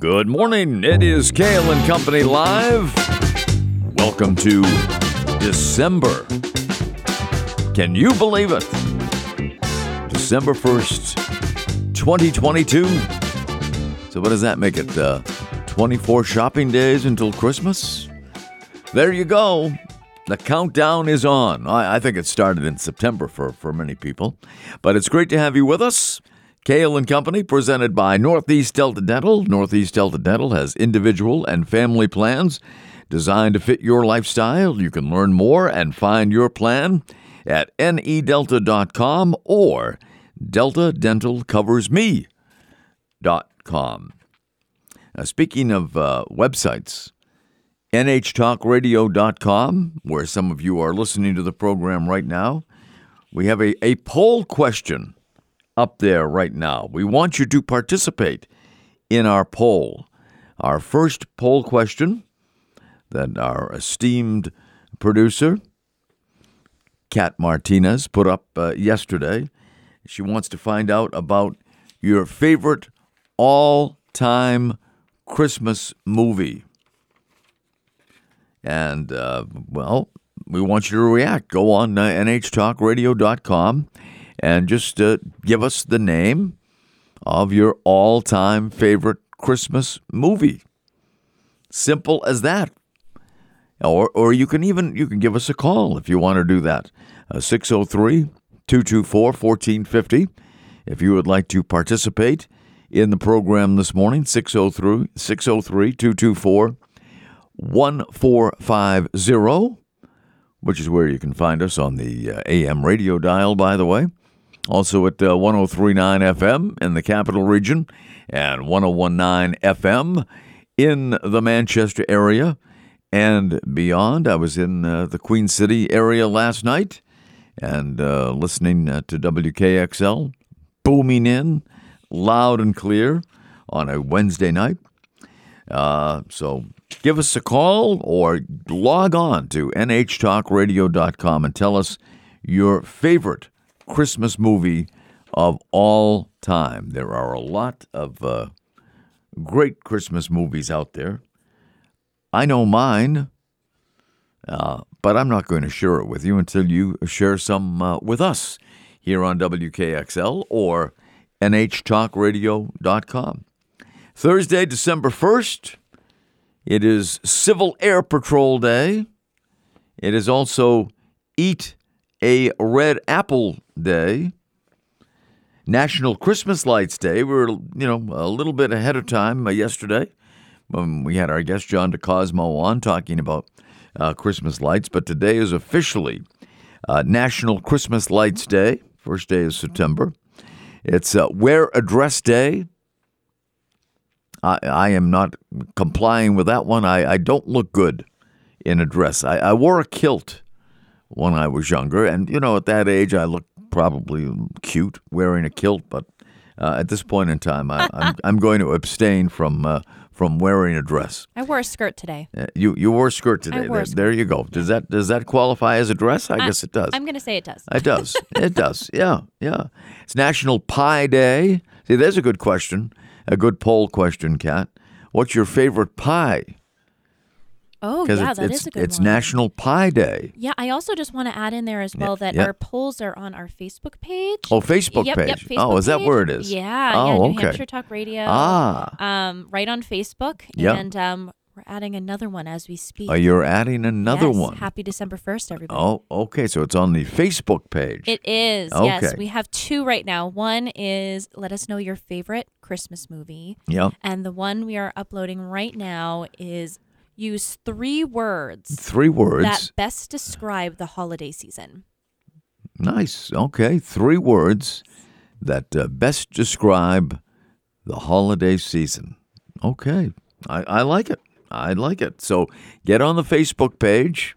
Good morning. It is Kale and Company Live. Welcome to December. Can you believe it? December 1st, 2022. So, what does that make it? Uh, 24 shopping days until Christmas? There you go. The countdown is on. I, I think it started in September for, for many people. But it's great to have you with us. Kale and Company, presented by Northeast Delta Dental. Northeast Delta Dental has individual and family plans designed to fit your lifestyle. You can learn more and find your plan at nedelta.com or deltadentalcoversme.com. Now, speaking of uh, websites, nhtalkradio.com, where some of you are listening to the program right now, we have a, a poll question up there right now. We want you to participate in our poll. Our first poll question that our esteemed producer, Kat Martinez, put up uh, yesterday. She wants to find out about your favorite all time Christmas movie. And, uh, well, we want you to react. Go on uh, nhtalkradio.com and just uh, give us the name of your all time favorite Christmas movie. Simple as that. Or, or you can even you can give us a call if you want to do that. Uh, 603 224 1450. If you would like to participate in the program this morning, 603 224 1450, which is where you can find us on the uh, AM radio dial, by the way. Also at uh, 1039 FM in the capital region and 1019 FM in the Manchester area and beyond. I was in uh, the Queen City area last night and uh, listening uh, to WKXL, booming in loud and clear on a Wednesday night. Uh, so give us a call or log on to nhtalkradio.com and tell us your favorite Christmas movie of all time. There are a lot of uh, great Christmas movies out there. I know mine, uh, but I'm not going to share it with you until you share some uh, with us here on WKXL or NHTalkRadio.com. Thursday, December 1st, it is Civil Air Patrol Day. It is also Eat a Red Apple Day, National Christmas Lights Day. We were, you know, a little bit ahead of time uh, yesterday when we had our guest John DeCosmo on talking about uh, Christmas lights. But today is officially uh, National Christmas Lights Day, first day of September. It's uh, Wear a Dress Day. I, I, am not complying with that one. I, I don't look good in a dress. I, I wore a kilt when I was younger. And, you know, at that age, I looked probably cute wearing a kilt. But uh, at this point in time, I, am I'm, I'm going to abstain from. Uh, from wearing a dress. I wore a skirt today. Uh, you you wore a skirt today. I there, a skirt. there you go. Does that does that qualify as a dress? I, guess it does. I'm going to say it does. It does. it does. Yeah, yeah. It's National Pie Day. See, there's a good question, a good poll question, Kat. What's your favorite pie? Oh, yeah, it's, that it's, is a good It's one. National Pie Day. Yeah, I also just want to add in there as well that yeah. our polls are on our Facebook page. Oh, Facebook yep, page. Yep, Facebook oh, is that page. where it is? Yeah, Oh, yeah, New okay. Hampshire Talk Radio. Ah. Um, right on Facebook. Yep. And um, we're adding another one as we speak. Oh, you're adding another Yes, one. Happy December 1st, everybody. Oh, okay. So it's on the Facebook page. It is. Yes, Okay. we have two right now. One is let us know your favorite Christmas movie. Yep. And the one we are uploading right now is use three words Three words. that best describe the holiday season. Nice. Okay. Three words that uh, best describe the holiday season. Okay. I, I like it. I like it. So get on the Facebook page,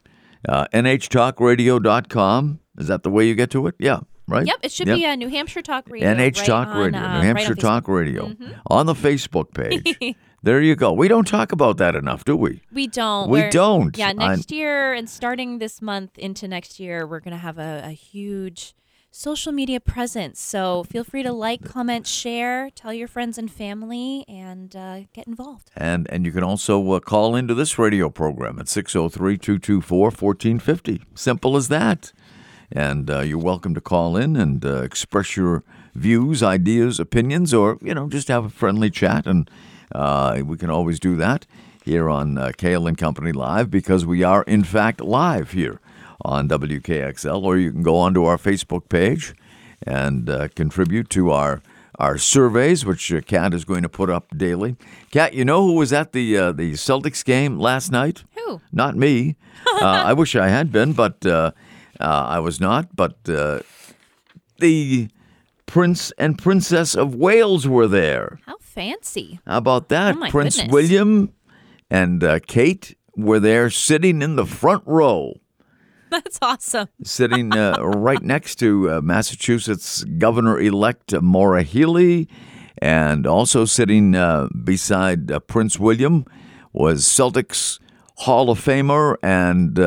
uh, nhtalkradio.com. Is that the way you get to it? Yeah. Right? Yep, it should Yep. be uh, New Hampshire Talk Radio. NH right Talk on, Radio, uh, New Hampshire on Talk Facebook. Radio, Mhm. on the Facebook page. there you go. We don't talk about that enough, do we? We don't. We We're- don't. Yeah, next year and starting this month into next year, we're going to have a, a huge social media presence. So feel free to like, comment, share, tell your friends and family, and uh, get involved. And and you can also uh, call into this radio program at 603 224 1450. Simple as that. And uh, you're welcome to call in and uh, express your views, ideas, opinions, or, you know, just have a friendly chat. And uh, we can always do that here on uh, Kale and Company Live because we are, in fact, live here on WKXL, or you can go onto our Facebook page and uh, contribute to our our surveys, which uh, Kat is going to put up daily. Kat, you know who was at the uh, the Celtics game last night? Who? Not me. uh, I wish I had been, but uh, uh, I was not. But uh, the Prince and Princess of Wales were there. How fancy. How about that? Oh, Prince goodness. William and uh, Kate were there sitting in the front row That's awesome. sitting uh, right next to uh, Massachusetts Governor elect Maura Healey, and also sitting uh, beside uh, Prince William was Celtics Hall of Famer and.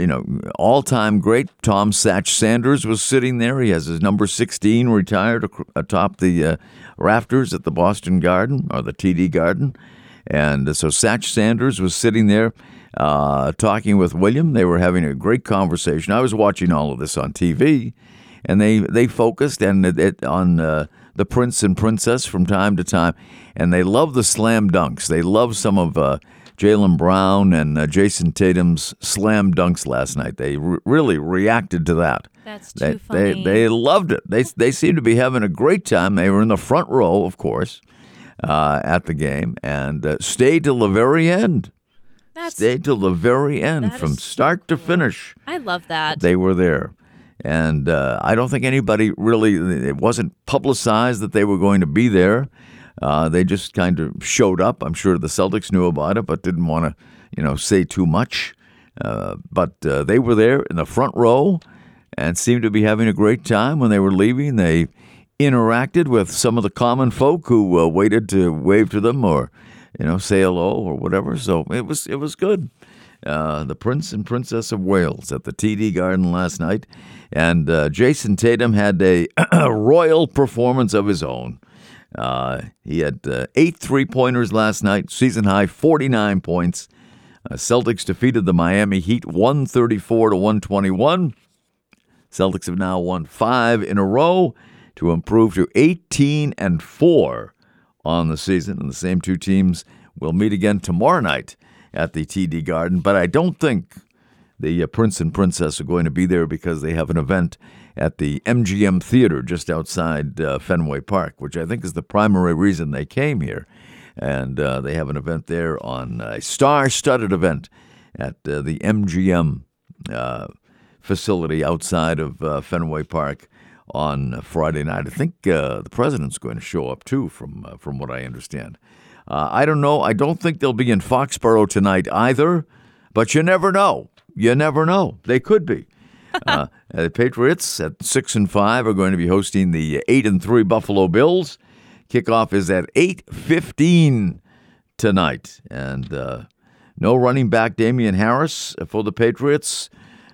You know, all-time great Tom Satch Sanders was sitting there. He has his number 16 retired atop the uh, rafters at the Boston Garden or the TD Garden, and uh, so Satch Sanders was sitting there uh, talking with William. They were having a great conversation. I was watching all of this on TV, and they they focused and it, it, on uh, the prince and princess from time to time, and they love the slam dunks. They love some of uh, Jaylen Brown and uh, Jayson Tatum's slam dunks last night. They re- really reacted to that. That's They, too funny. they they loved it. They they seemed to be having a great time. They were in the front row, of course, uh, at the game, and uh, stayed till the very end. That's Stayed till the very end, from is so start to finish. I love that. They were there, and uh, I don't think anybody really. It wasn't publicized that they were going to be there. Uh, they just kind of showed up. I'm sure the Celtics knew about it, but didn't want to, you know, say too much. Uh, but uh, they were there in the front row and seemed to be having a great time. When they were leaving, they interacted with some of the common folk who uh, waited to wave to them or, you know, say hello or whatever. So it was it was good. Uh, the Prince and Princess of Wales at the TD Garden last night, and uh, Jayson Tatum had a royal performance of his own. Uh, he had uh, eight three pointers last night, season high 49 points. Uh, Celtics defeated the Miami Heat 134 to 121. Celtics have now won five in a row to improve to 18 and 4 on the season. And the same two teams will meet again tomorrow night at the TD Garden. But I don't think the uh, Prince and Princess are going to be there because they have an event at the MGM Theater just outside uh, Fenway Park, which I think is the primary reason they came here. And uh, they have an event there on a star studded event at uh, the MGM uh, facility outside of uh, Fenway Park on Friday night. I think uh, the president's going to show up too, from uh, from what I understand. Uh, I don't know. I don't think they'll be in Foxborough tonight either, but you never know. You never know. They could be. Uh, the Patriots at six and five are going to be hosting the eight and three Buffalo Bills. Kickoff is at eight fifteen tonight, and uh, no running back Damien Harris for the Patriots,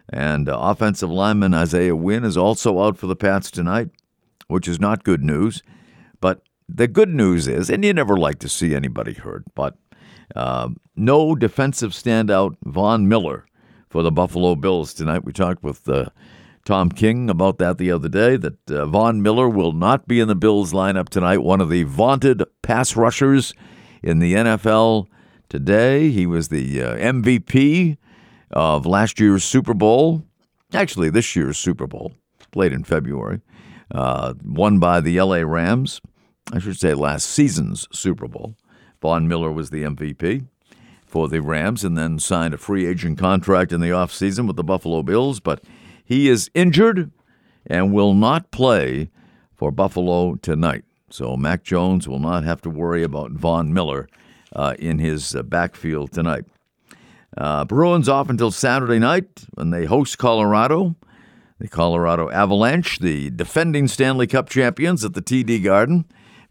and uh, offensive lineman Isaiah Wynn is also out for the Pats tonight, which is not good news. But the good news is, and you never like to see anybody hurt, but uh, no defensive standout Von Miller for the Buffalo Bills tonight. We talked with uh, Tom King about that the other day, that uh, Von Miller will not be in the Bills lineup tonight, one of the vaunted pass rushers in the NFL today. He was the uh, MVP of last year's Super Bowl, actually, this year's Super Bowl, played in February, uh, won by the LA Rams. I should say last season's Super Bowl. Von Miller was the MVP for the Rams and then signed a free agent contract in the offseason with the Buffalo Bills, but he is injured and will not play for Buffalo tonight. So Mac Jones will not have to worry about Von Miller uh, in his uh, backfield tonight. Uh, Bruins off until Saturday night when they host Colorado. The Colorado Avalanche, the defending Stanley Cup champions at the TD Garden.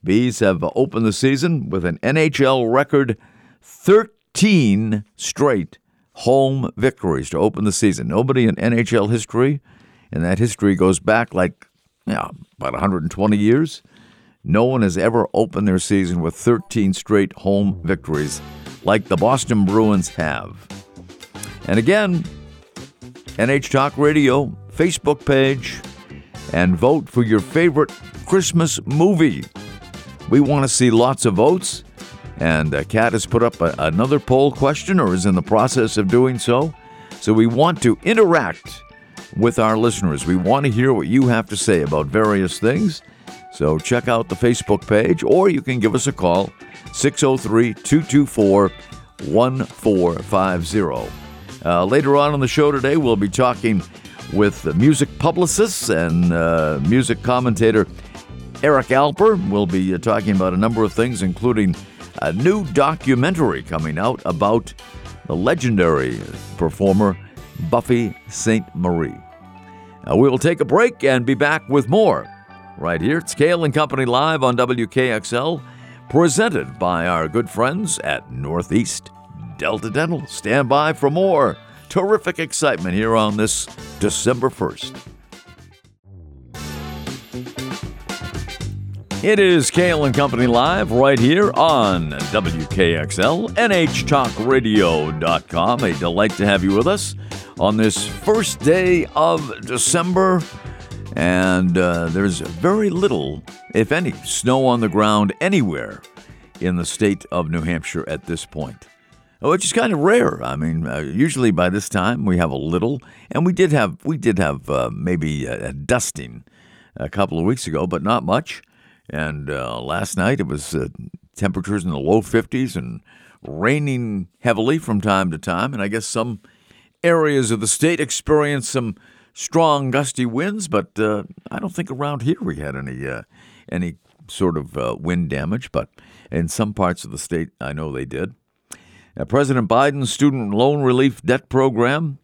Bees have opened the season with an NHL record 13 straight home victories to open the season. Nobody in NHL history and that history goes back like yeah, about 120 years. No one has ever opened their season with 13 straight home victories like the Boston Bruins have. And again, NH Talk Radio Facebook page and vote for your favorite Christmas movie. We want to see lots of votes. And uh, Kat has put up a, another poll question or is in the process of doing so. So we want to interact with our listeners. We want to hear what you have to say about various things. So check out the Facebook page or you can give us a call 603 224 1450. Uh, later on in the show today, we'll be talking with music publicist and uh, music commentator Eric Alper. We'll be uh, talking about a number of things, including a new documentary coming out about the legendary performer Buffy Sainte-Marie. Uh, we will take a break and be back with more right here. It's Kale and Company live on WKXL, presented by our good friends at Northeast Delta Dental. Stand by for more terrific excitement here on this December 1st. It is Kale and Company Live right here on WKXL, NHTalkRadio.com. A delight to have you with us on this first day of December. And uh, there's very little, if any, snow on the ground anywhere in the state of New Hampshire at this point, which is kind of rare. I mean, uh, usually by this time we have a little, and we did have we did have uh, maybe a, a, dusting a couple of weeks ago, but not much. And uh, last night it was uh, temperatures in the low 50s and raining heavily from time to time. And I guess some areas of the state experienced some strong gusty winds, but uh, I don't think around here we had any uh, any sort of uh, wind damage. But in some parts of the state, I know they did. President Biden's student loan relief debt program,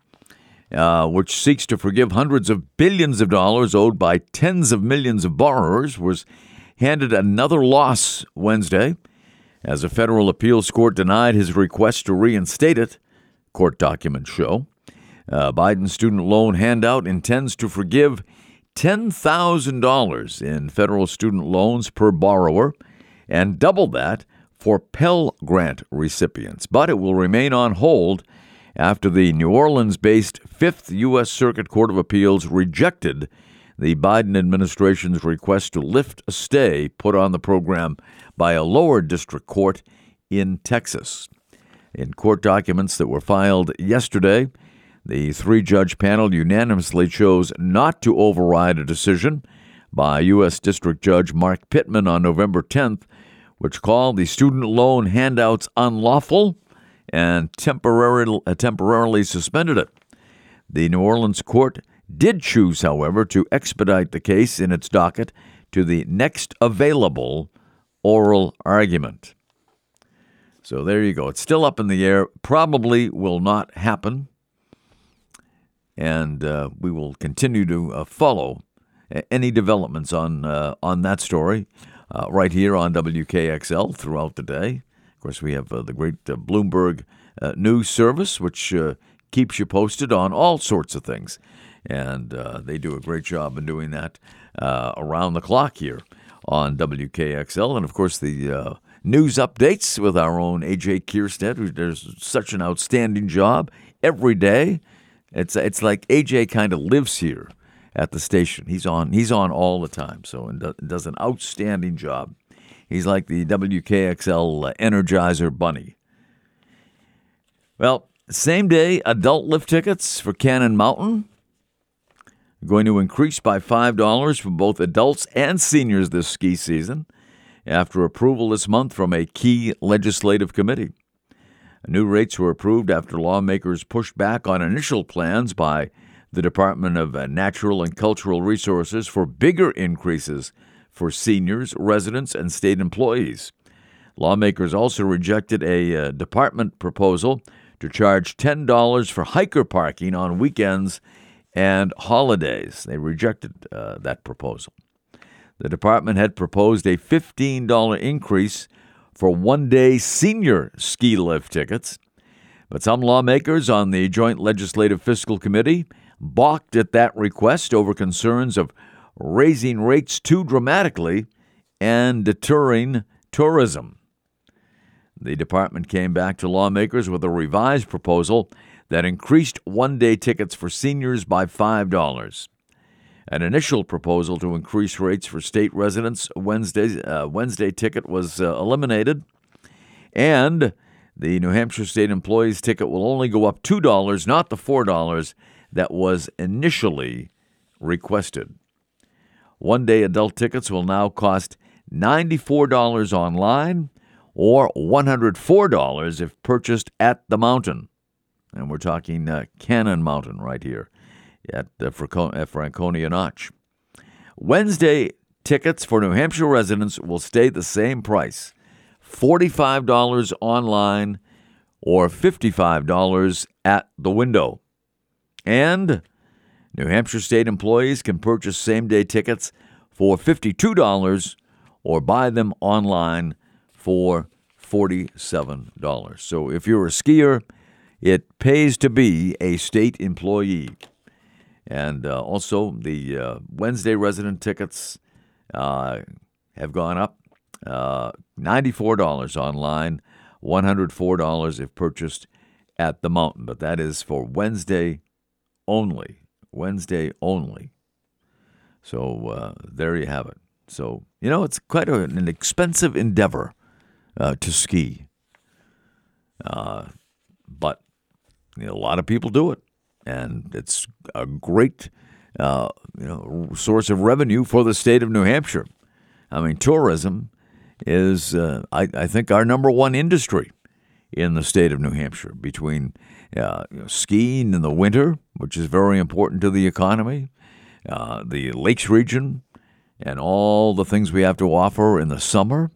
uh, which seeks to forgive hundreds of billions of dollars owed by tens of millions of borrowers, was handed another loss Wednesday as a federal appeals court denied his request to reinstate it, court documents show. Uh, Biden's student loan handout intends to forgive $10,000 in federal student loans per borrower and double that for Pell Grant recipients, but it will remain on hold after the New Orleans based Fifth U.S. Circuit Court of Appeals rejected the Biden administration's request to lift a stay put on the program by a lower district court in Texas. In court documents that were filed yesterday, the three judge panel unanimously chose not to override a decision by U.S. District Judge Mark Pittman on November 10th, which called the student loan handouts unlawful and temporarily, temporarily suspended it. The New Orleans court did choose, however, to expedite the case in its docket to the next available oral argument. So there you go. It's still up in the air. Probably will not happen. And uh, we will continue to uh, follow any developments on uh, on that story uh, right here on WKXL throughout the day. Of course, we have uh, the great uh, Bloomberg News Service, which keeps you posted on all sorts of things and uh, they do a great job in doing that uh, around the clock here on WKXL. And of course, the uh, news updates with our own AJ Kierstead, who does such an outstanding job every day. It's it's like AJ kind of lives here at the station. He's on he's on all the time, so and does an outstanding job. He's like the WKXL Energizer Bunny. Well, same day adult lift tickets for Cannon Mountain going to increase by $5 for both adults and seniors this ski season after approval this month from a key legislative committee. New rates were approved after lawmakers pushed back on initial plans by the Department of Natural and Cultural Resources for bigger increases for seniors, residents, and state employees. Lawmakers also rejected a uh, department proposal to charge $10 for hiker parking on weekends and holidays. They rejected uh, that proposal. The department had proposed a $15 increase for one day senior ski lift tickets, but some lawmakers on the Joint Legislative Fiscal Committee, balked at that request over concerns of raising rates too dramatically and deterring tourism. The department came back to lawmakers with a revised proposal that increased one day tickets for seniors by $5. An initial proposal to increase rates for state residents Wednesday uh, Wednesday ticket was uh, eliminated, and the New Hampshire state employees ticket will only go up two dollars, not the four dollars that was initially requested. One day adult tickets will now cost $94 online or $104 if purchased at the mountain. And we're talking uh, Cannon Mountain right here at, uh, Franconia Notch. Wednesday tickets for New Hampshire residents will stay the same price $45 online or $55 at the window. And New Hampshire state employees can purchase same day tickets for $52 or buy them online for $47. So if you're a skier, it pays to be a state employee. And uh, also, the uh, Wednesday resident tickets uh, have gone up uh, $94 online, $104 if purchased at the mountain. But that is for Wednesday only. Wednesday only. So uh, there you have it. So, you know, it's quite an expensive endeavor uh, to ski. But a lot of people do it, and it's a great uh, you know source of revenue for the state of New Hampshire. I mean, tourism is, uh, I, I, think, our number one industry in the state of New Hampshire. Between uh, you know, skiing in the winter, which is very important to the economy, uh, the lakes region, and all the things we have to offer in the summer.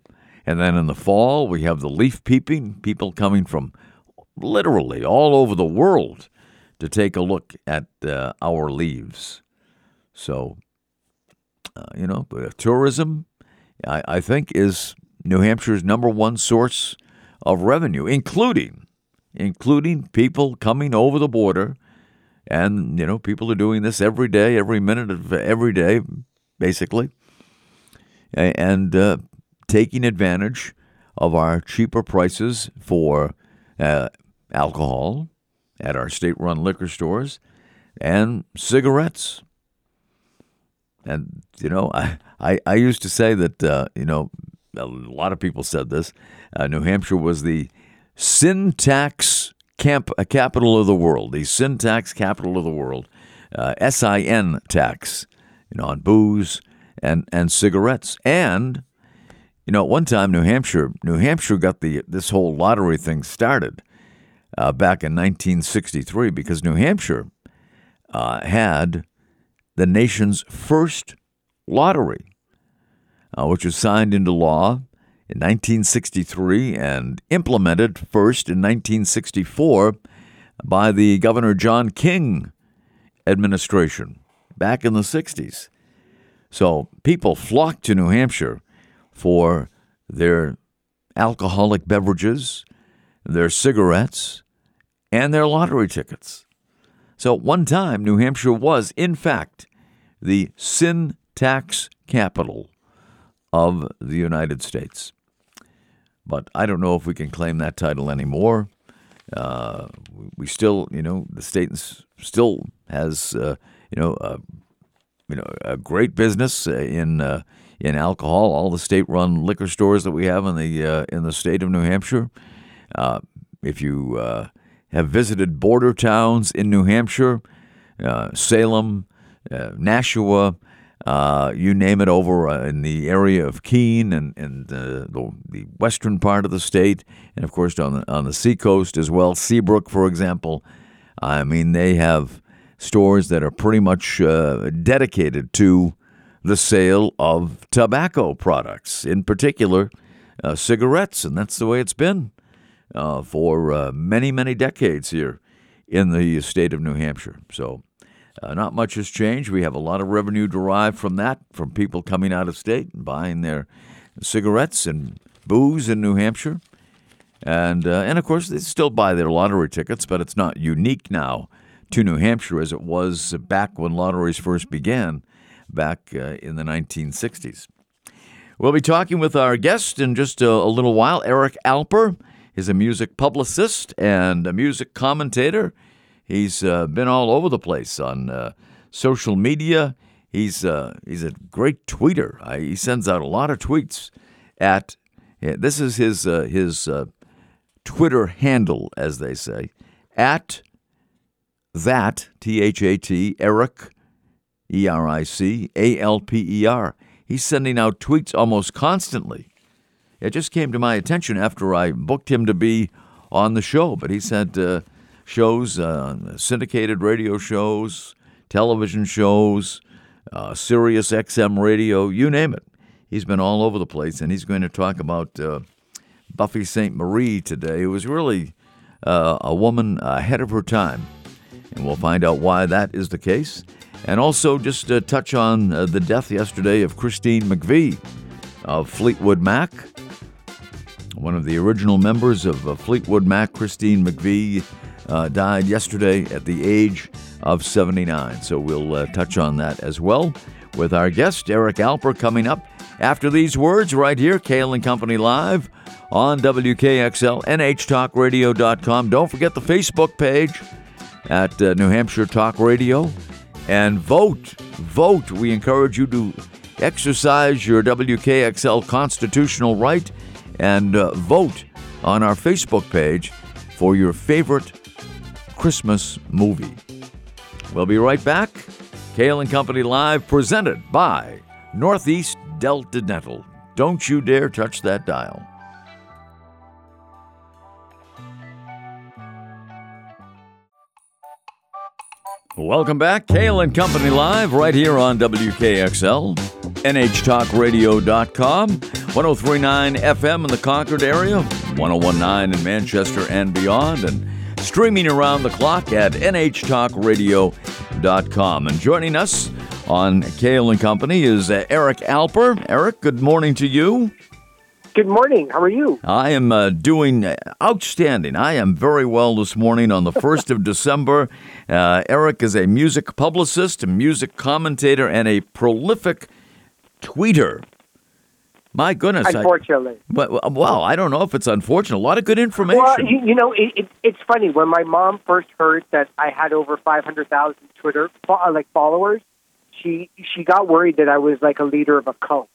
And then in the fall, we have the leaf peeping, people coming from literally all over the world to take a look at uh, our leaves. So, uh, you know, tourism, I, I think, is New Hampshire's number one source of revenue, including including people coming over the border. And, you know, people are doing this every day, every minute of every day, basically, and uh, taking advantage of our cheaper prices for uh, alcohol at our state run liquor stores and cigarettes. And, you know, I, I, I used to say that, uh, you know, a lot of people said this. Uh, New Hampshire was the sin tax camp, uh, capital of the world, the sin tax capital of the world, uh, SIN tax, you know, on booze and, and cigarettes. And, you know, at one time, New Hampshire, New Hampshire got the this whole lottery thing started uh, back in 1963 because New Hampshire uh, had the nation's first lottery, uh, which was signed into law in 1963 and implemented first in 1964 by the Governor John King administration back in the 60s. So people flocked to New Hampshire for their alcoholic beverages, their cigarettes, and their lottery tickets. So at one time, New Hampshire was, in fact, the sin tax capital of the United States. But I don't know if we can claim that title anymore. Uh, we still, you know, the state still has, uh, you know, uh, you know, a great business in uh, in alcohol. All the state-run liquor stores that we have in the uh, in the state of New Hampshire. Uh, if you have visited border towns in New Hampshire, uh, Salem, uh, Nashua, uh, you name it, over uh, in the area of Keene and, and the, the western part of the state, and of course on the, on the seacoast as well. Seabrook, for example. I mean, they have stores that are pretty much uh, dedicated to the sale of tobacco products, in particular uh, cigarettes, and that's the way it's been uh, for uh, many, many decades here in the state of New Hampshire. So, uh, not much has changed. We have a lot of revenue derived from that, from people coming out of state and buying their cigarettes and booze in New Hampshire. And, uh, and of course, they still buy their lottery tickets, but it's not unique now to New Hampshire as it was back when lotteries first began, back uh, in the 1960s. We'll be talking with our guest in just a, a little while. Eric Alper is a music publicist and a music commentator. He's uh, been all over the place on uh, social media. He's uh, he's a great tweeter. he sends out a lot of tweets. At this is his uh, his uh, Twitter handle, as they say, at that T H A T Eric E R I C A L P E R. He's sending out tweets almost constantly. It just came to my attention after I booked him to be on the show, but he said uh, shows, uh, syndicated radio shows, television shows, uh, Sirius XM radio, you name it. He's been all over the place, and he's going to talk about uh, Buffy Sainte-Marie today, who was really uh, a woman ahead of her time. And we'll find out why that is the case. And also just uh, touch on uh, the death yesterday of Christine McVie of Fleetwood Mac. One of the original members of uh, Fleetwood Mac, Christine McVie, uh, died yesterday at the age of 79. So we'll uh, touch on that as well with our guest, Eric Alper, coming up after these words right here, Kale and Company Live on WKXL, NHTalkRadio.com. Don't forget the Facebook page at uh, New Hampshire Talk Radio and vote. Vote. We encourage you to exercise your WKXL constitutional right and uh, vote on our Facebook page for your favorite Christmas movie. We'll be right back. Kale and Company Live, presented by Northeast Delta Dental. Don't you dare touch that dial. Welcome back. Kale and Company Live right here on WKXL, NHTalkRadio.com, 1039 FM in the Concord area, 1019 in Manchester and beyond, and streaming around the clock at NHTalkRadio.com. And joining us on Kale and Company is uh, Eric Alper. Eric, good morning to you. Good morning. How are you? I am uh, doing uh, outstanding. I am very well this morning on the 1st of December. Uh, Eric is a music publicist, a music commentator, and a prolific tweeter. My goodness. Unfortunately. I, but, well, I don't know if it's unfortunate. A lot of good information. Well, you, you know, it, it, it's funny. When my mom first heard that I had over 500,000 Twitter uh, like followers, she she got worried that I was like a leader of a cult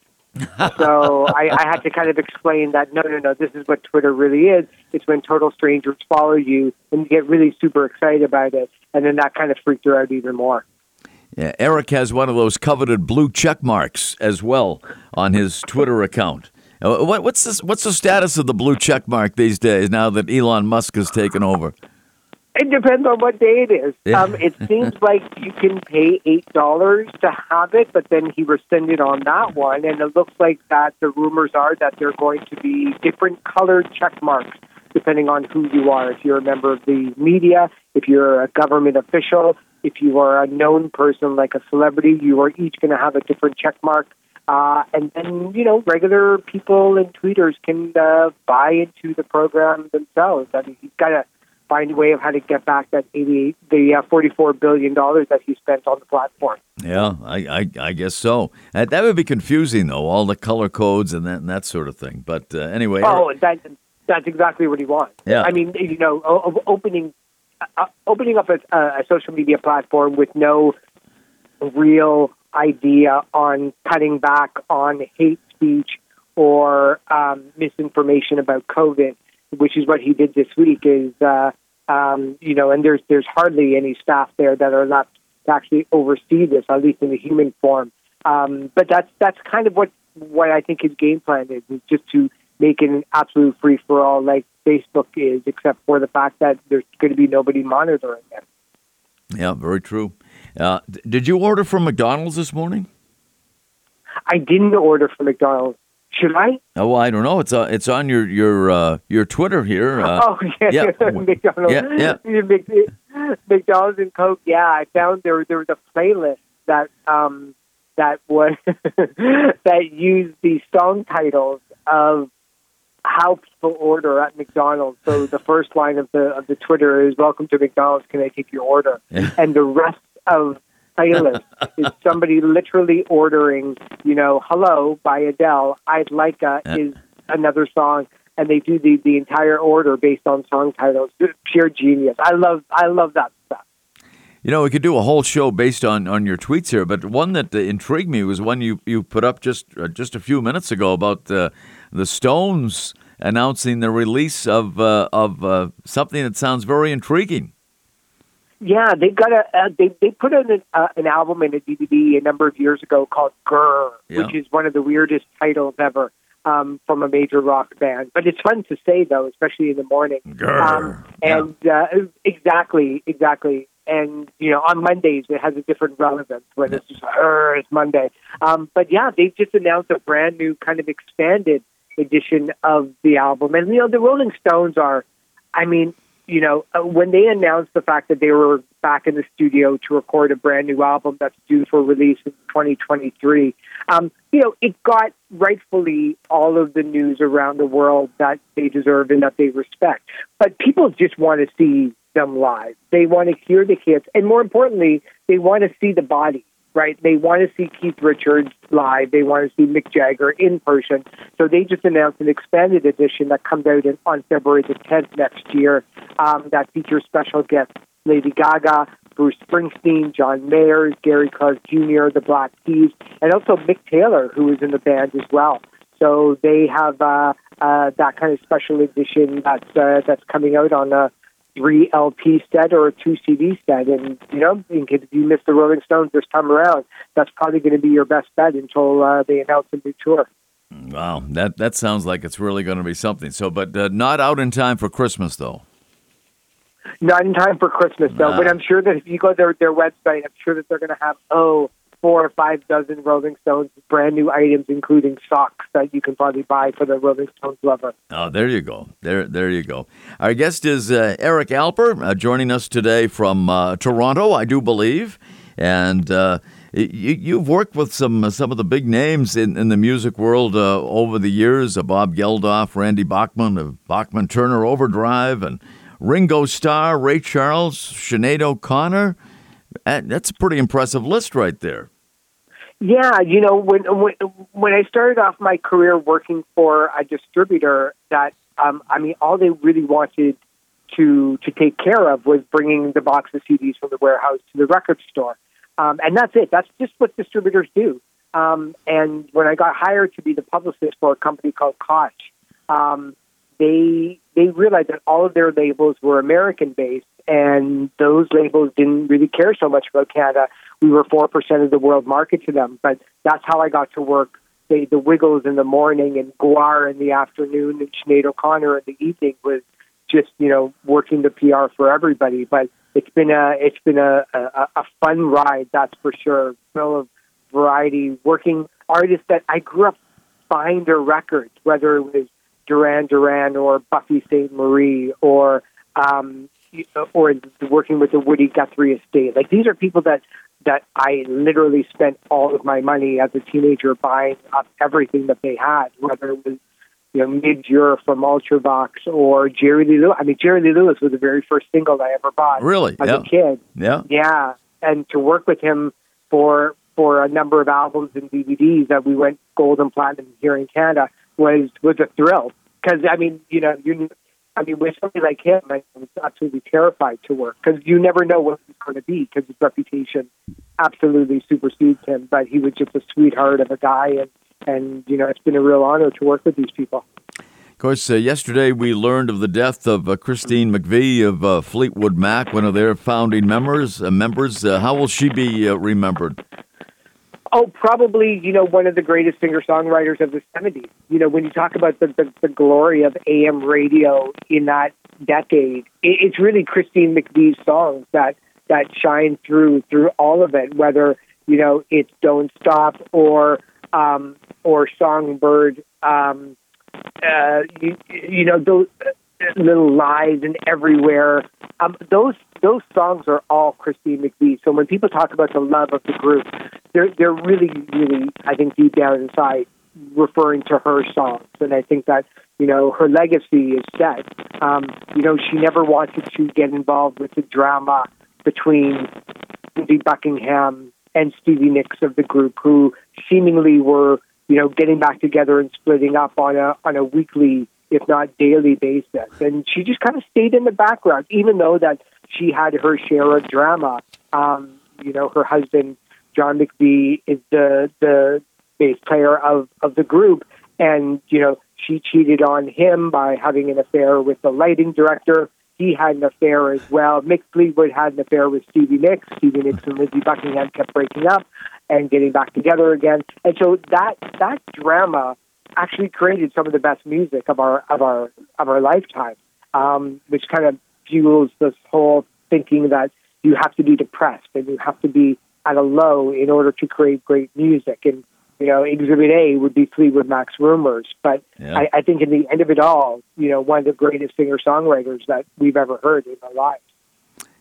so I, I had to kind of explain that no, no, no, this is what Twitter really is. It's when total strangers follow you and you get really super excited about it. And then that kind of freaked her out even more. Yeah, Eric has one of those coveted blue check marks as well on his Twitter account. Uh, what, what's this, What's the status of the blue check mark these days? Now that Elon Musk has taken over. It depends on what day it is. Yeah. Um, it seems like you can pay eight dollars to have it, but then he rescinded on that one, and it looks like that the rumors are that they're going to be different colored check marks depending on who you are. If you're a member of the media, if you're a government official, if you are a known person like a celebrity, you are each going to have a different check mark. Uh, and then, you know, regular people and tweeters can uh, buy into the program themselves. I mean, he's got to find a way of how to get back that 88, the uh, 44 billion dollars that he spent on the platform. Yeah, I, I, I guess so. Uh, that would be confusing though, all the color codes and that and that sort of thing. But uh, anyway, oh, that that's exactly what he wants. Yeah, I mean, you know, opening uh, opening up a, a social media platform with no real idea on cutting back on hate speech or um, misinformation about COVID which is what he did this week, is uh, um, you know, and there's there's hardly any staff there that are left to actually oversee this, at least in the human form. Um, but that's that's kind of what what I think his game plan is, is just to make it an absolute free for all, like Facebook is, except for the fact that there's going to be nobody monitoring it. Yeah, very true. Uh, did you order from McDonald's this morning? I didn't order from McDonald's. Should I? Oh, well, I don't know. It's uh, it's on your your uh, your Twitter here. Uh, oh yeah, yeah. McDonald's. Yeah, yeah. McDonald's and Coke. Yeah, I found there there was a playlist that um that was that used the song titles of how people order at McDonald's. So the first line of the of the Twitter is "Welcome to McDonald's. Can I take your order?" and the rest of playlist is somebody literally ordering, you know, "Hello" by Adele. "I'd like a" is another song, and they do the the entire order based on song titles. Pure genius. I love I love that stuff. You know, we could do a whole show based on, on your tweets here, but one that intrigued me was one you, you put up just uh, just a few minutes ago about uh, the Stones announcing the release of uh, of uh, something that sounds very intriguing. Yeah, they got a uh, they they put out an, uh, an album in a DVD a number of years ago called Grr, Yeah. which is one of the weirdest titles ever um, from a major rock band. But it's fun to say though, especially in the morning. Grr. Um, and uh, exactly, exactly. And you know, on Mondays it has a different relevance when it's just "Grr," it's Monday. Um, but yeah, they've just announced a brand new kind of expanded edition of the album. And you know, the Rolling Stones are, I mean, you know, uh, when they announced the fact that they were back in the studio to record a brand new album that's due for release in 2023, um, you know, it got rightfully all of the news around the world that they deserve and that they respect. But people just want to see them live. They want to hear the hits, and more importantly, they want to see the body. Right? They want to see Keith Richards live. They want to see Mick Jagger in person. So they just announced an expanded edition that comes out in, on February the 10th next year. Um, that features special guests Lady Gaga, Bruce Springsteen, John Mayer, Gary Clark Jr., the Black Keys, and also Mick Taylor, who is in the band as well. So they have uh, uh, that kind of special edition that's uh, that's coming out on a three LP set or a two CD set, and you know, in case you miss the Rolling Stones this time around, that's probably going to be your best bet until uh, they announce a new tour. Wow, that that sounds like it's really going to be something. So, but uh, not out in time for Christmas, though. Not in time for Christmas though, Nah. but I'm sure that if you go to their their website, I'm sure that they're going to have oh four or five dozen Rolling Stones brand new items, including socks that you can probably buy for the Rolling Stones lover. Oh, there you go. There, there you go. Our guest is uh, Eric Alper, uh, joining us today from uh, Toronto, I do believe, and uh, you, you've worked with some some of the big names in, in the music world uh, over the years: uh, Bob Geldof, Randy Bachman of Bachman Turner Overdrive, and Ringo Starr, Ray Charles, Sinead O'Connor. Uh, That's a pretty impressive list right there. Yeah, you know, when when when I started off my career working for a distributor, that um, I mean, all they really wanted to to take care of was bringing the box of CDs from the warehouse to the record store, um, and that's it. That's just what distributors do. Um, and when I got hired to be the publicist for a company called Koch, um, they they realized that all of their labels were American based, and those labels didn't really care so much about Canada. We were four percent of the world market to them, but that's how I got to work. Say the Wiggles in the morning, and Gwar in the afternoon, and Sinead O'Connor in the evening was just you know working the PR for everybody. But it's been a it's been a a, a fun ride, that's for sure. Full of variety, working artists that I grew up buying their records, whether it was Duran Duran or Buffy Sainte-Marie or um, Uh, or working with the Woody Guthrie estate. Like these are people that that I literally spent all of my money as a teenager buying up everything that they had, whether it was you know Mid Europe from Ultravox or Jerry Lee Lewis. I mean, Jerry Lee Lewis was the very first single I ever bought Really? as Yeah. a kid. Yeah. Yeah, and to work with him for for a number of albums and DVDs that we went gold and platinum here in Canada was was a thrill. Because I mean, you know, you I mean, with somebody like him, I was absolutely terrified to work because you never know what he's going to be because his reputation absolutely supersedes him. But he was just a sweetheart of a guy, and and you know, it's been a real honor to work with these people. Of course, uh, yesterday we learned of the death of uh, Christine McVie of uh, Fleetwood Mac, one of their founding members. Uh, members, uh, how will she be uh, remembered? Oh, probably, you know, one of the greatest singer songwriters of the 70s. You know, when you talk about the, the, the glory of AM radio in that decade, it, it's really Christine McVie's songs that, that shine through through all of it, whether, you know, it's Don't Stop or um, or Songbird. Um, uh, you, you know, those uh, little lies and everywhere. Um, those those songs are all Christine McVie. So when people talk about the love of the group, they're they're really, really, I think deep down inside referring to her songs. And I think that you know, her legacy is set. Um, you know, she never wanted to get involved with the drama between Lindsey Buckingham and Stevie Nicks of the group, who seemingly were, you know, getting back together and splitting up on a on a weekly, if not daily basis. And she just kind of stayed in the background, even though that she had her share of drama. Um, you know, her husband John McVie is the the bass player of of the group, and you know she cheated on him by having an affair with the lighting director. He had an affair as well. Mick Fleetwood had an affair with Stevie Nicks. Stevie Nicks and Lindsey Buckingham kept breaking up and getting back together again. And so that that drama actually created some of the best music of our of our of our lifetime, um, which kind of fuels this whole thinking that you have to be depressed and you have to be at a low in order to create great music. And you know, Exhibit A would be Fleetwood Mac's Rumours. But Yeah. I, I think in the end of it all, you know, one of the greatest singer songwriters that we've ever heard in our lives.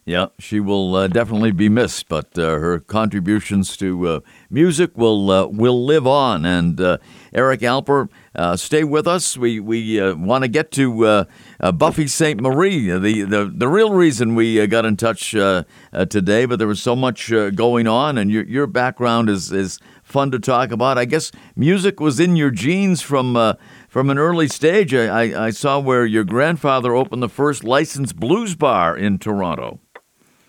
Yeah, she will uh, definitely be missed, but uh, her contributions to uh, music will uh, will live on. And uh, Eric Alper, uh, stay with us. We we want to get to Buffy Sainte-Marie, the, the the real reason we got in touch today. But there was so much going on, and your your background is is fun to talk about. I guess music was in your genes from. From an early stage, I, I saw where your grandfather opened the first licensed blues bar in Toronto.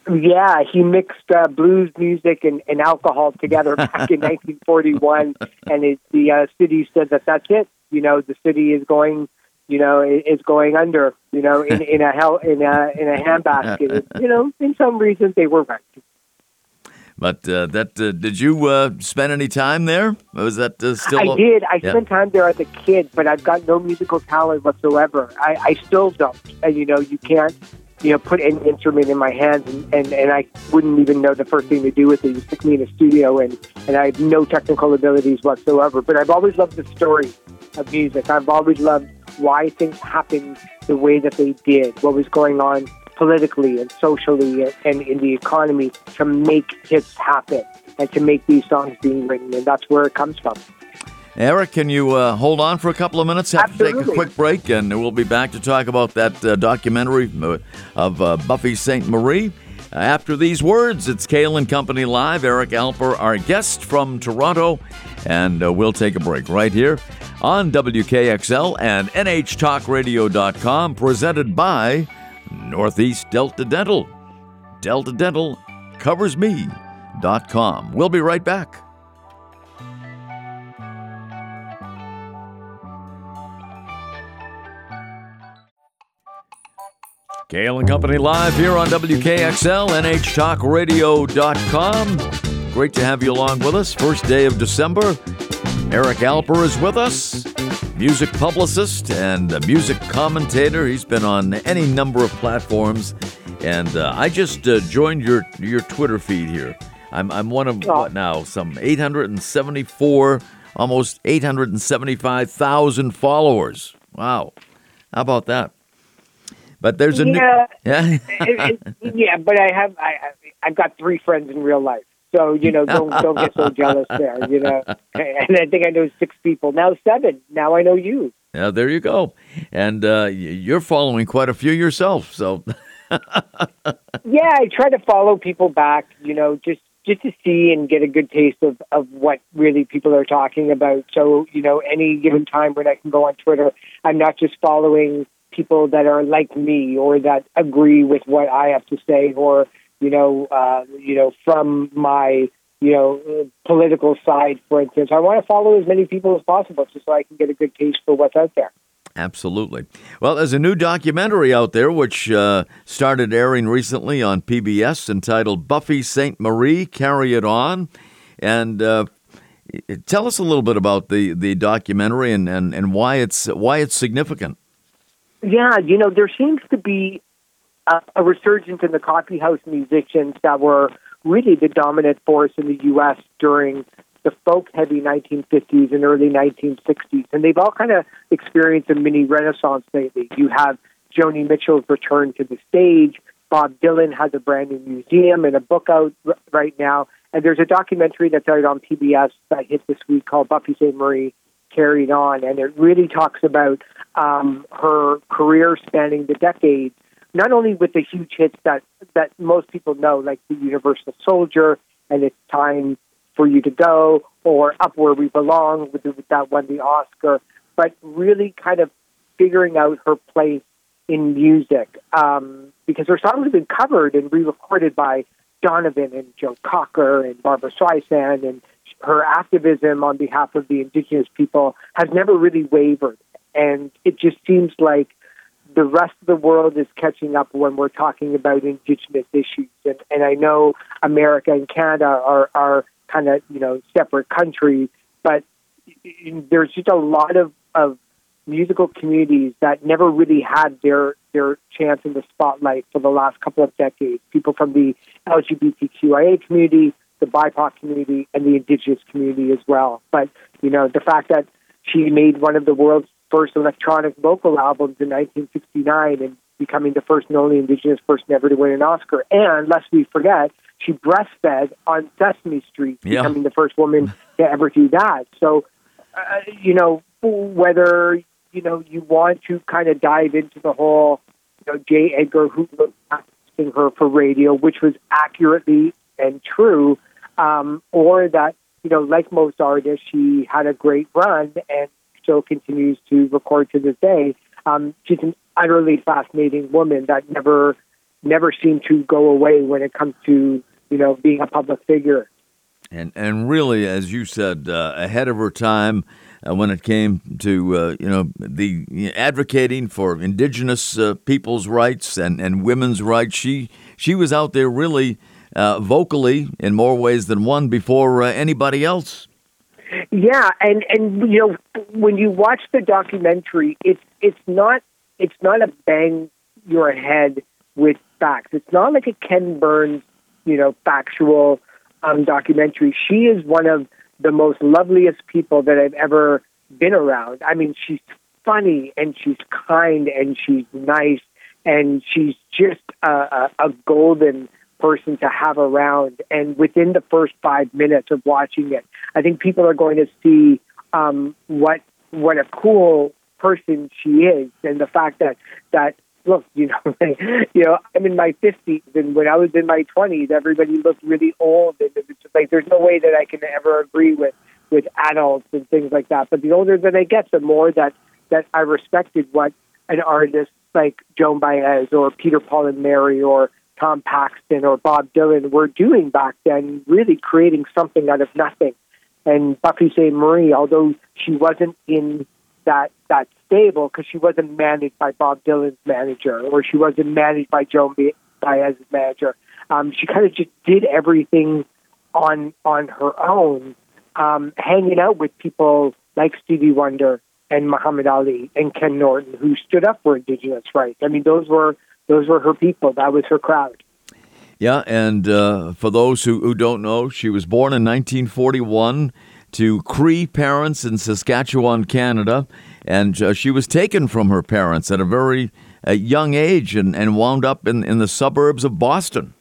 Yeah, he mixed uh, blues music and, and alcohol together back in 1941, and it, the uh, city said that that's it. You know, the city is going, you know, is going under. You know, in, in a hell in a in a handbasket. you know, in some reasons they were right. But uh, that uh, did you uh, spend any time there? Was that uh, still? I did. I Yeah. spent time there as a kid, but I've got no musical talent whatsoever. I, I still don't. And you know, you can't, you know, put any instrument in my hands, and, and, and I wouldn't even know the first thing to do with it. You stick me in a studio, and and I have no technical abilities whatsoever. But I've always loved the story of music. I've always loved why things happened the way that they did. What was going on politically and socially and, and in the economy to make hits happen and to make these songs being written, and that's where it comes from. Eric, can you uh, hold on for a couple of minutes? Have to take a quick break, and we'll be back to talk about that uh, documentary uh, of uh, Buffy Sainte-Marie. After these words, it's Kale and Company Live. Eric Alper, our guest from Toronto, and uh, we'll take a break right here on WKXL and NHTalkRadio.com, presented by Northeast Delta Dental. Delta Dental covers me.com. We'll be right back. Kale and Company live here on WKXL, NHTalkRadio.com. Great to have you along with us. First day of December. Eric Alper is with us, music publicist and a music commentator. He's been on any number of platforms. And uh, I just uh, joined your your Twitter feed here. I'm, I'm one of what now? Some 874, almost 875,000 followers. Wow. How about that? But there's a Yeah. new. Yeah. It- it- yeah, but I have I I- I've got three friends in real life, so you know don't don't get so jealous there. You know, and I think I know six people now, seven. Now I know you. Yeah, there you go. And uh, you're following quite a few yourself. So, Yeah, I try to follow people back. You know, just just to see and get a good taste of of what really people are talking about. So you know, any given time when I can go on Twitter, I'm not just following people that are like me or that agree with what I have to say, or you know, uh, you know, from my you know political side, for instance. I want to follow as many people as possible, just so I can get a good taste for what's out there. absolutely. Well, there's a new documentary out there which uh, started airing recently on PBS entitled Buffy Sainte-Marie Carry It On. And uh, tell us a little bit about the, the documentary and, and, and why it's why it's significant. Yeah, you know, there seems to be a, a resurgence in the coffee house musicians that were really the dominant force in the U.S. during the folk heavy 1950s and early 1960s. And they've all kind of experienced a mini renaissance lately. You have Joni Mitchell's return to the stage. Bob Dylan has a brand new museum and a book out r- right now. And there's a documentary that's out on PBS that hit this week called Buffy Sainte-Marie carried on, and it really talks about um, her career spanning the decades. Not only with the huge hits that that most people know, like the Universal Soldier and It's Time for You to Go, or Up Where We Belong, with, that won the Oscar, but really kind of figuring out her place in music um, because her songs have been covered and re-recorded by Donovan and Joe Cocker and Barbra Streisand, and her activism on behalf of the indigenous people has never really wavered. And it just seems like the rest of the world is catching up when we're talking about indigenous issues. And, and I know America and Canada are, are kind of, you know, separate countries, but there's just a lot of, of musical communities that never really had their their chance in the spotlight for the last couple of decades. People from the LGBTQIA community, the BIPOC community, and the Indigenous community as well. But you know, the fact that she made one of the world's first electronic vocal albums in 1969 and becoming the first and only Indigenous person ever to win an Oscar, and lest we forget, she breastfed on Sesame Street, yeah. becoming the first woman to ever do that. So, uh, you know, whether you know, you want to kind of dive into the whole, you know, J. Edgar Hoover asking her for radio, which was accurately and true, um, or that, you know, like most artists, she had a great run and still continues to record to this day. Um, she's an utterly fascinating woman that never, never seemed to go away when it comes to, you know, being a public figure. And and really, as you said, uh, ahead of her time uh, when it came to uh, you know the you know, advocating for indigenous uh, people's rights and, and women's rights. She she was out there really uh, vocally in more ways than one before uh, anybody else. Yeah, and and you know when you watch the documentary, it's it's not it's not a bang your head with facts. It's not like a Ken Burns you know factual um, documentary. She is one of the most loveliest people that I've ever been around. I mean, she's funny and she's kind and she's nice and she's just a, a, a golden person to have around. And within the first five minutes of watching it, I think people are going to see um, what what a cool person she is, and the fact that that look, you know, you know, I'm in my 50s, and when I was in my 20s, everybody looked really old, and it's just like there's no way that I can ever agree with with adults and things like that. But the older that I get, the more that that I respected what an artist like Joan Baez or Peter Paul and Mary or Tom Paxton or Bob Dylan were doing back then, really creating something out of nothing. And Buffy Sainte-Marie, although she wasn't in that that stable because she wasn't managed by Bob Dylan's manager or she wasn't managed by Joan Baez's manager. Um, she kind of just did everything on on her own, um, hanging out with people like Stevie Wonder and Muhammad Ali and Ken Norton, who stood up for Indigenous rights. I mean, those were those were her people. That was her crowd. Yeah, and uh, for those who, who don't know, she was born in 1941 to Cree parents in Saskatchewan, Canada, and uh, she was taken from her parents at a very uh, young age and, and wound up in, in the suburbs of Boston.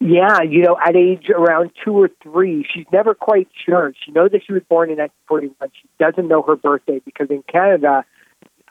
Yeah, you know, at age around two or three, she's never quite sure. She knows that she was born in 1941. She doesn't know her birthday because in Canada,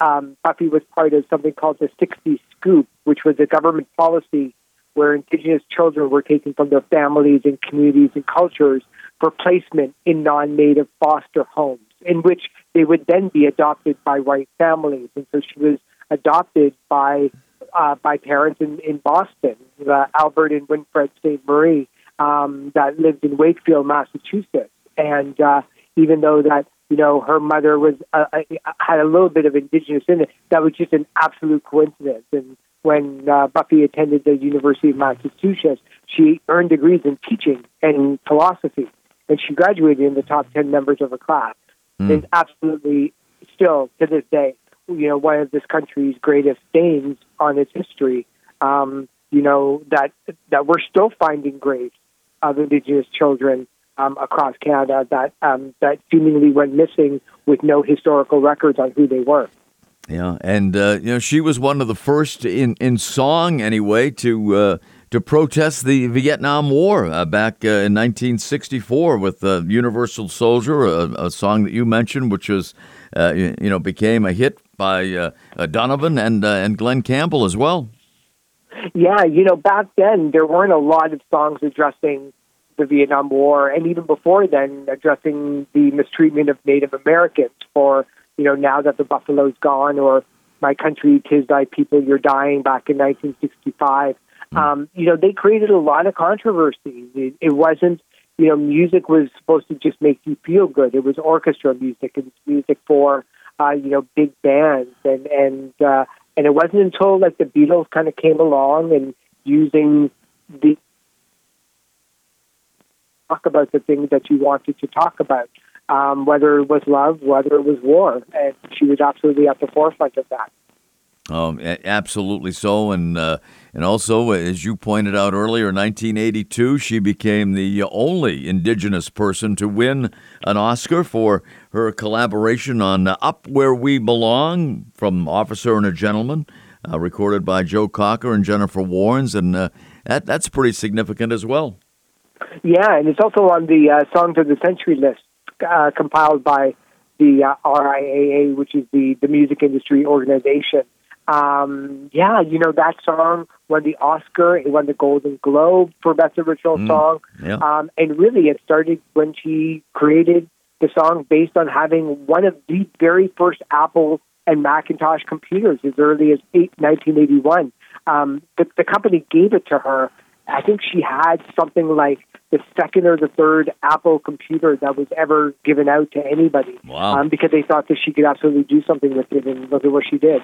um, Buffy was part of something called the 60 Scoop, which was a government policy where Indigenous children were taken from their families and communities and cultures for placement in non-native foster homes, in which they would then be adopted by white families. And so she was adopted by uh, by parents in, in Boston, uh, Albert and Winfred Sainte-Marie, um, that lived in Wakefield, Massachusetts. And uh, even though that you know her mother was uh, uh had a little bit of indigenous in it, that was just an absolute coincidence. And when uh, Buffy attended the University of Massachusetts, she earned degrees in teaching and philosophy and she graduated in the top 10 members of her class. Mm. Is absolutely still to this day, you know, one of this country's greatest stains on its history. Um, you know that that we're still finding graves of Indigenous children um, across Canada that um, that seemingly went missing with no historical records on who they were. Yeah, and uh, you know she was one of the first in in song anyway to uh, to protest the Vietnam War uh, back uh, in 1964 with uh, "Universal Soldier," a, a, song that you mentioned, which was uh, you, you, know became a hit by uh, uh, Donovan and and Glen Campbell as well. Yeah, you know, back then there weren't a lot of songs addressing the Vietnam War, and even before then, addressing the mistreatment of Native Americans for you know now that the buffalo's gone or my country, tis thy people, you're dying back in 1965. Mm. Um, you know, they created a lot of controversy. It, it wasn't, you know, music was supposed to just make you feel good. It was orchestra music and music for, uh, you know, big bands. And, and, uh, and it wasn't until like the Beatles kind of came along and using the talk about the things that you wanted to talk about um, whether it was love, whether it was war. And she was absolutely at the forefront of that. Um, absolutely so, and uh, and also, as you pointed out earlier, 1982, she became the only Indigenous person to win an Oscar for her collaboration on "Up Where We Belong" from "Officer and a Gentleman," uh, recorded by Joe Cocker and Jennifer Warnes, and uh, that that's pretty significant as well. Yeah, and it's also on the uh, Songs of the Century list uh, compiled by the uh, RIAA, which is the, the music industry organization. Um, yeah, you know, that song won the Oscar, it won the Golden Globe for Best Original mm, Song. Yeah. Um, and really, it started when she created the song based on having one of the very first Apple and Macintosh computers as early as 8, 1981. Um, the, the company gave it to her. I think she had something like the second or the third Apple computer that was ever given out to anybody. Wow. Um, because they thought that she could absolutely do something with it, and look at what she did.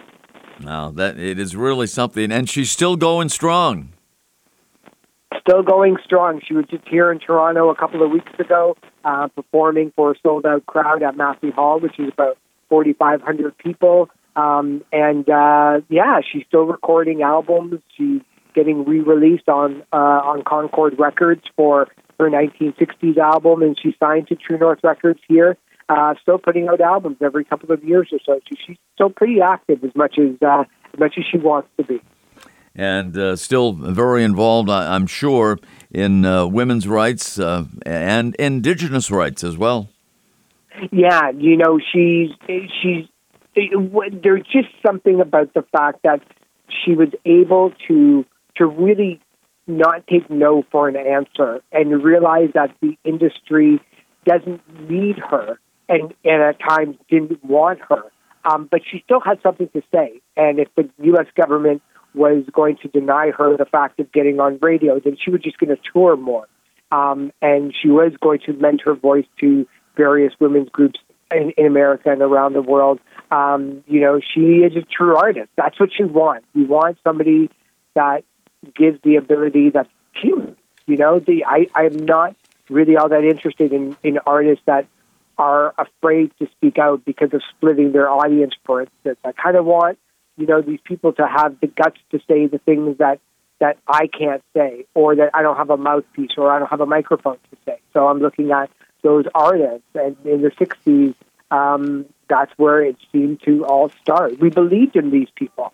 Now that it is really something, and she's still going strong. Still going strong. She was just here in Toronto a couple of weeks ago, uh, performing for a sold-out crowd at Massey Hall, which is about 4,500 people. Um, and uh, yeah, she's still recording albums. She's getting re-released on uh, on Concord Records for her 1960s album, and she signed to True North Records here. Uh, still putting out albums every couple of years or so. she's still pretty active as much as uh, as much as she wants to be. And uh, still very involved, I'm sure, in uh, women's rights uh, and indigenous rights as well. Yeah, you know, she's she's there's just something about the fact that she was able to to really not take no for an answer and realize that the industry doesn't need her and, and at times didn't want her. Um, but she still had something to say. And if the U.S. government was going to deny her the fact of getting on radio, then she was just going to tour more. Um, and she was going to lend her voice to various women's groups in, in America and around the world. Um, you know, she is a true artist. That's what she wants. You want somebody that gives the ability that's human. You know, the I I'm not really all that interested in in artists that are afraid to speak out because of splitting their audience. For instance, I kind of want you know these people to have the guts to say the things that that I can't say, or that I don't have a mouthpiece, or I don't have a microphone to say. So I'm looking at those artists, and in the '60s, um, that's where it seemed to all start. We believed in these people.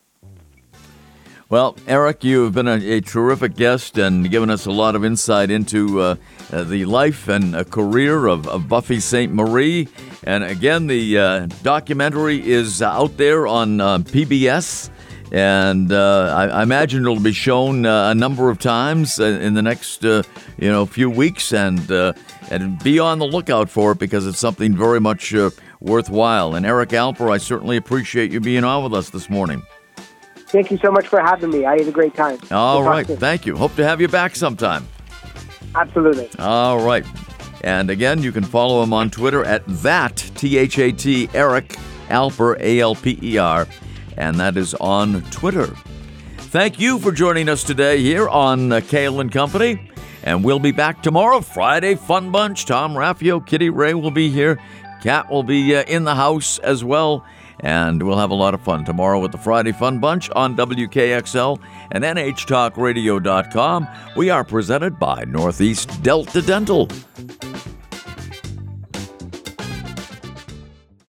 Well, Eric, you've been a, a, terrific guest and given us a lot of insight into uh, uh, the life and uh, career of, of, Buffy Sainte-Marie. And again, the uh, documentary is out there on uh, PBS. And uh, I, I, imagine it'll be shown a number of times in the next, you know, few weeks, and and be on the lookout for it because it's something very much worthwhile. And Eric Alper, I certainly appreciate you being on with us this morning. Thank you so much for having me. I had a great time. All we'll right. Thank you. Hope to have you back sometime. Absolutely. All right. And again, you can follow him on Twitter at that, T H A T, Eric Alper, A L P E R, and that is on Twitter. Thank you for joining us today here on uh, Kale and Company. And we'll be back tomorrow, Friday Fun Bunch. Tom Raffio, Kitty Ray will be here. Kat will be uh, in the house as well. And we'll have a lot of fun tomorrow with the Friday Fun Bunch on WKXL and NHTalkRadio.com. We are presented by Northeast Delta Dental.